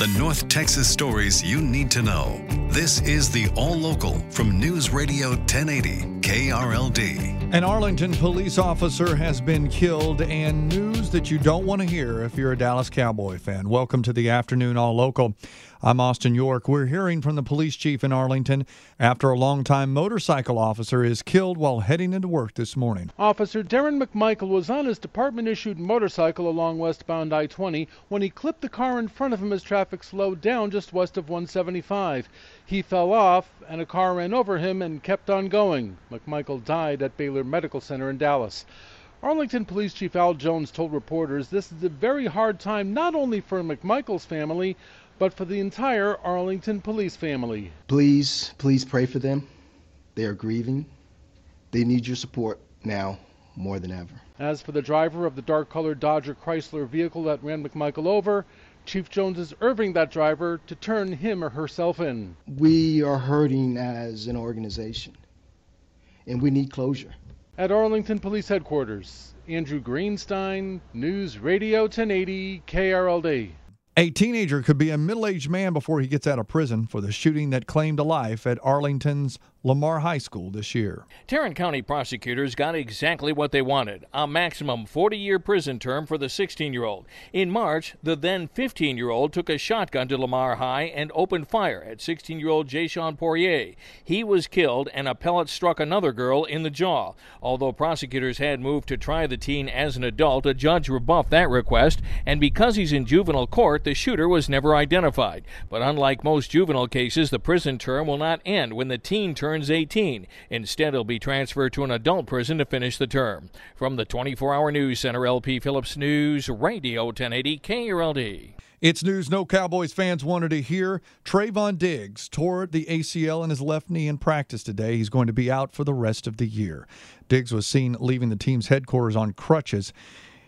The North Texas stories you need to know. This is the All Local from News Radio 1080 KRLD. An Arlington police officer has been killed, and news that you don't want to hear if you're a Dallas Cowboy fan. Welcome to the afternoon All Local. I'm Austin York. We're hearing from the police chief in Arlington after a longtime motorcycle officer is killed while heading into work this morning. Officer Darren McMichael was on his department issued motorcycle along westbound I 20 when he clipped the car in front of him as traffic slowed down just west of 175. He fell off, and a car ran over him and kept on going. McMichael died at Baylor Medical Center in Dallas. Arlington Police Chief Al Jones told reporters this is a very hard time not only for McMichael's family, but for the entire Arlington police family. Please, please pray for them. They are grieving. They need your support now more than ever. As for the driver of the dark colored Dodge Chrysler vehicle that ran McMichael over, Chief Jones is urging that driver to turn him or herself in. We are hurting as an organization, and we need closure. At Arlington Police Headquarters, Andrew Greenstein, News Radio 1080 KRLD. A teenager could be a middle aged man before he gets out of prison for the shooting that claimed a life at Arlington's Lamar High School this year. Tarrant County prosecutors got exactly what they wanted a maximum 40 year prison term for the 16 year old. In March, the then 15 year old took a shotgun to Lamar High and opened fire at 16 year old Jason Poirier. He was killed, and a pellet struck another girl in the jaw. Although prosecutors had moved to try the teen as an adult, a judge rebuffed that request, and because he's in juvenile court, the shooter was never identified. But unlike most juvenile cases, the prison term will not end when the teen turns turns 18. Instead, he'll be transferred to an adult prison to finish the term. From the 24 hour news center, LP Phillips News, Radio 1080 KRLD. It's news no Cowboys fans wanted to hear. Trevon Diggs tore the ACL in his left knee in practice today. He's going to be out for the rest of the year. Diggs was seen leaving the team's headquarters on crutches.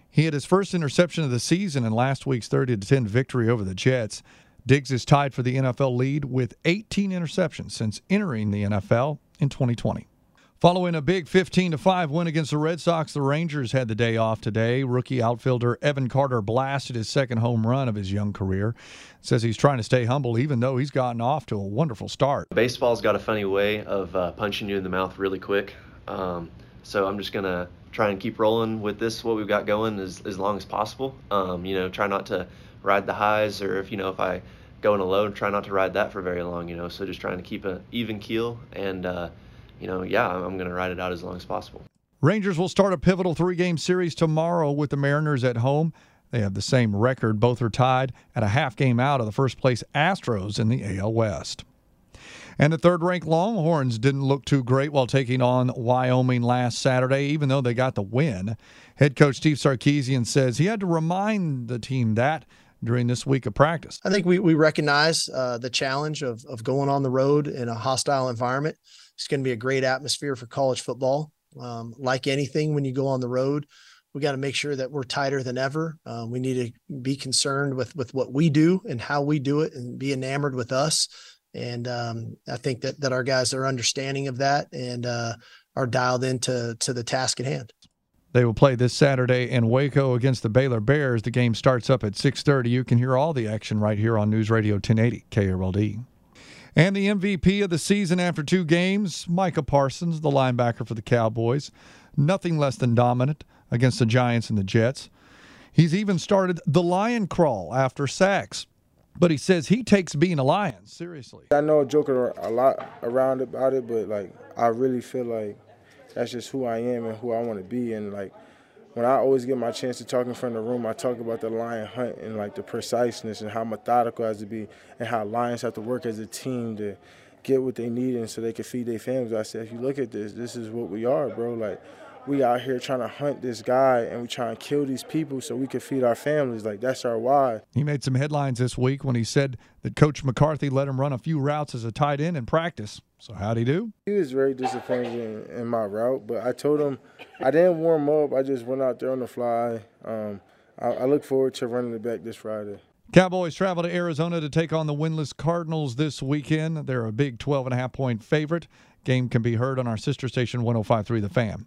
He had his first interception of the season in last week's 30 10 victory over the Jets. Diggs is tied for the NFL lead with 18 interceptions since entering the NFL in 2020. Following a big 15 5 win against the Red Sox, the Rangers had the day off today. Rookie outfielder Evan Carter blasted his second home run of his young career. Says he's trying to stay humble even though he's gotten off to a wonderful start. Baseball's got a funny way of uh, punching you in the mouth really quick. Um, so I'm just to try and keep rolling with this, what we've got going, as, as long as possible. Um, you know, try not to ride the highs, or if you know if I go in a low, try not to ride that for very long. You know, so just trying to keep an even keel, and uh, you know, yeah, I'm to ride it out as long as possible. Rangers will start a pivotal three-game series tomorrow with the Mariners at home. They have the same record. Both are tied at a half game out of the first place Astros in the AL West. And the third ranked Longhorns didn't look too great while taking on Wyoming last Saturday, even though they got the win. Head coach Steve Sarkisian says he had to remind the team that during this week of practice? I think we, we recognize uh, the challenge of, of going on the road in a hostile environment. It's going to be a great atmosphere for college football. Um, like anything, when you go on the road, we got to make sure that we're tighter than ever. Uh, we need to be concerned with with what we do and how we do it, and be enamored with us. And um, I think that that our guys are understanding of that and uh, are dialed into to the task at hand. They will play this Saturday in Waco against the Baylor Bears. The game starts up at 6:30. You can hear all the action right here on News Radio 1080 KRLD. And the MVP of the season after two games, Micah Parsons, the linebacker for the Cowboys, nothing less than dominant against the Giants and the Jets. He's even started the lion crawl after sacks. But he says he takes being a Lion seriously. I know joking a lot around about it, but like I really feel like that's just who I am and who I want to be. And like when I always get my chance to talk in front of the room, I talk about the lion hunt and like the preciseness and how methodical it has to be and how lions have to work as a team to get what they need and so they can feed their families. I said, if you look at this, this is what we are, bro. Like we out here trying to hunt this guy and we trying to kill these people so we can feed our families. Like that's our why. He made some headlines this week when he said that Coach McCarthy let him run a few routes as a tight end in practice. So how'd he do? He was very disappointed in, in my route, but I told him I didn't warm up. I just went out there on the fly. Um, I, I look forward to running it back this Friday. Cowboys travel to Arizona to take on the winless Cardinals this weekend. They're a big 12 and a half point favorite. Game can be heard on our sister station 1053 The Fan.